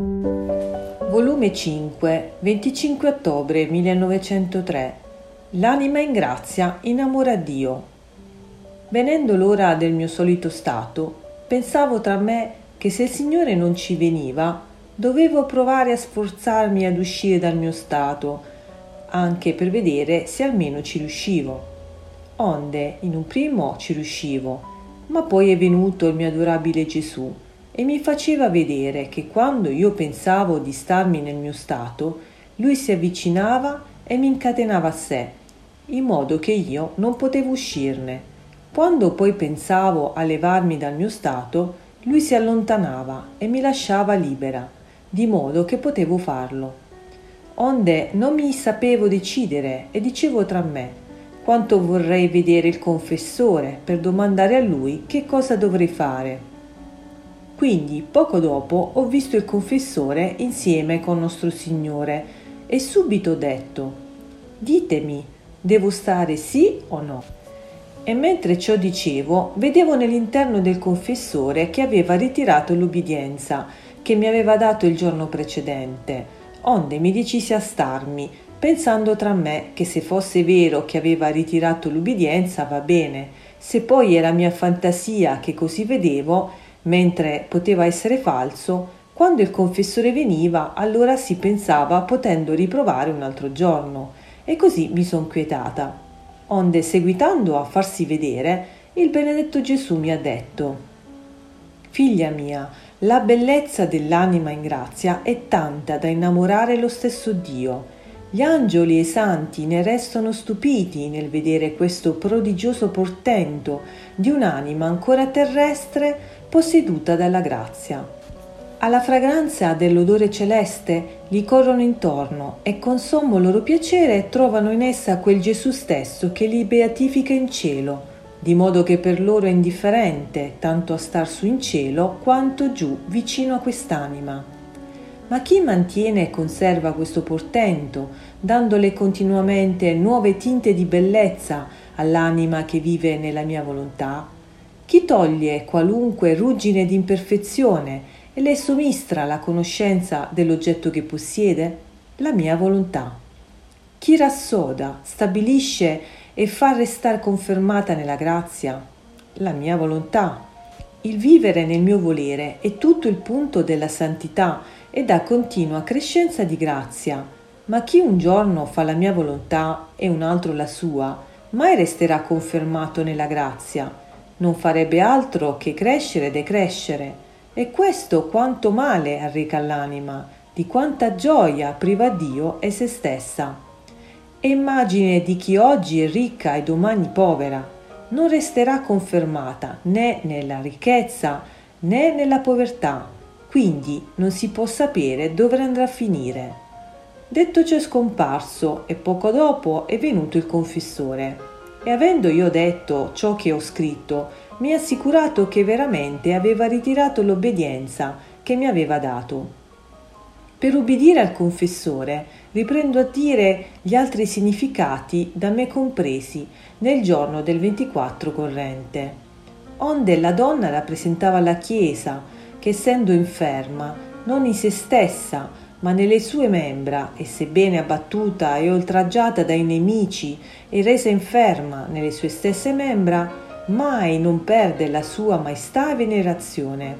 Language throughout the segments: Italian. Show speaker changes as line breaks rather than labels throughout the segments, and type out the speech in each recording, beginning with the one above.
Volume 5, 25 ottobre 1903. L'anima in grazia innamora Dio. Venendo l'ora del mio solito stato, pensavo tra me che se il Signore non ci veniva, dovevo provare a sforzarmi ad uscire dal mio stato, anche per vedere se almeno ci riuscivo. Onde, in un primo ci riuscivo, ma poi è venuto il mio adorabile Gesù e mi faceva vedere che quando io pensavo di starmi nel mio stato, lui si avvicinava e mi incatenava a sé, in modo che io non potevo uscirne. Quando poi pensavo a levarmi dal mio stato, lui si allontanava e mi lasciava libera, di modo che potevo farlo. Onde non mi sapevo decidere e dicevo tra me, quanto vorrei vedere il confessore per domandare a lui che cosa dovrei fare. Quindi poco dopo ho visto il confessore insieme con nostro Signore e subito ho detto, ditemi, devo stare sì o no? E mentre ciò dicevo, vedevo nell'interno del confessore che aveva ritirato l'ubbidienza che mi aveva dato il giorno precedente, onde mi decisi a starmi, pensando tra me che se fosse vero che aveva ritirato l'ubbidienza va bene, se poi era mia fantasia che così vedevo, mentre poteva essere falso, quando il confessore veniva, allora si pensava potendo riprovare un altro giorno, e così mi son quietata. Onde, seguitando a farsi vedere, il benedetto Gesù mi ha detto, Figlia mia, la bellezza dell'anima in grazia è tanta da innamorare lo stesso Dio. Gli angeli e i santi ne restano stupiti nel vedere questo prodigioso portento di un'anima ancora terrestre posseduta dalla grazia. Alla fragranza dell'odore celeste gli corrono intorno e con sommo loro piacere trovano in essa quel Gesù stesso che li beatifica in cielo, di modo che per loro è indifferente tanto a star su in cielo quanto giù vicino a quest'anima. Ma chi mantiene e conserva questo portento, dandole continuamente nuove tinte di bellezza all'anima che vive nella mia volontà, chi toglie qualunque ruggine di imperfezione e le sommistra la conoscenza dell'oggetto che possiede? La mia volontà. Chi rassoda, stabilisce e fa restare confermata nella grazia? La mia volontà. Il vivere nel mio volere è tutto il punto della santità e da continua crescenza di grazia. Ma chi un giorno fa la mia volontà e un altro la sua, mai resterà confermato nella grazia non farebbe altro che crescere e decrescere. E questo quanto male arreca all'anima, di quanta gioia priva Dio e se stessa. E immagine di chi oggi è ricca e domani povera, non resterà confermata né nella ricchezza né nella povertà, quindi non si può sapere dove andrà a finire. Detto ciò è scomparso e poco dopo è venuto il confessore. E avendo io detto ciò che ho scritto, mi ha assicurato che veramente aveva ritirato l'obbedienza che mi aveva dato. Per ubbidire al confessore, riprendo a dire gli altri significati da me compresi nel giorno del 24 corrente. Onde la donna rappresentava la Chiesa, che essendo inferma, non in se stessa, ma nelle sue membra, e sebbene abbattuta e oltraggiata dai nemici e resa inferma nelle sue stesse membra, mai non perde la sua maestà e venerazione.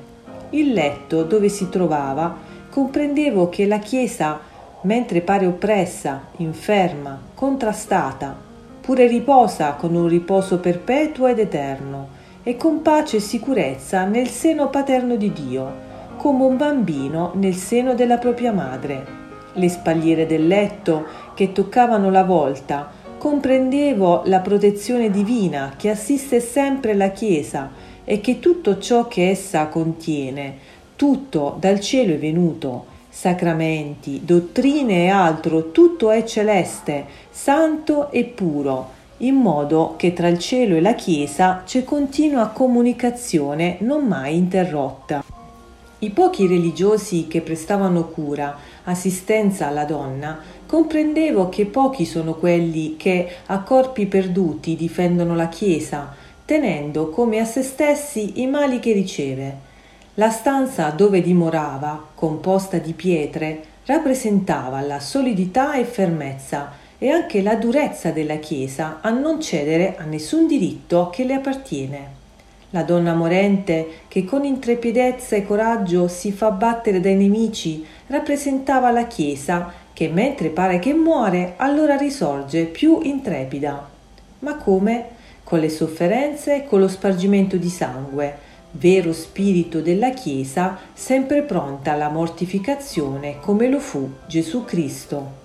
Il letto dove si trovava comprendevo che la Chiesa, mentre pare oppressa, inferma, contrastata, pure riposa con un riposo perpetuo ed eterno, e con pace e sicurezza nel seno paterno di Dio, come un bambino nel seno della propria madre. Le spalliere del letto che toccavano la volta comprendevo la protezione divina che assiste sempre la Chiesa e che tutto ciò che essa contiene, tutto dal cielo è venuto, sacramenti, dottrine e altro, tutto è celeste, santo e puro, in modo che tra il cielo e la Chiesa c'è continua comunicazione non mai interrotta. I pochi religiosi che prestavano cura, assistenza alla donna, comprendevo che pochi sono quelli che a corpi perduti difendono la Chiesa, tenendo come a se stessi i mali che riceve. La stanza dove dimorava, composta di pietre, rappresentava la solidità e fermezza e anche la durezza della Chiesa a non cedere a nessun diritto che le appartiene. La donna morente, che con intrepidezza e coraggio si fa battere dai nemici, rappresentava la Chiesa che mentre pare che muore, allora risorge più intrepida. Ma come? Con le sofferenze e con lo spargimento di sangue, vero spirito della Chiesa, sempre pronta alla mortificazione come lo fu Gesù Cristo.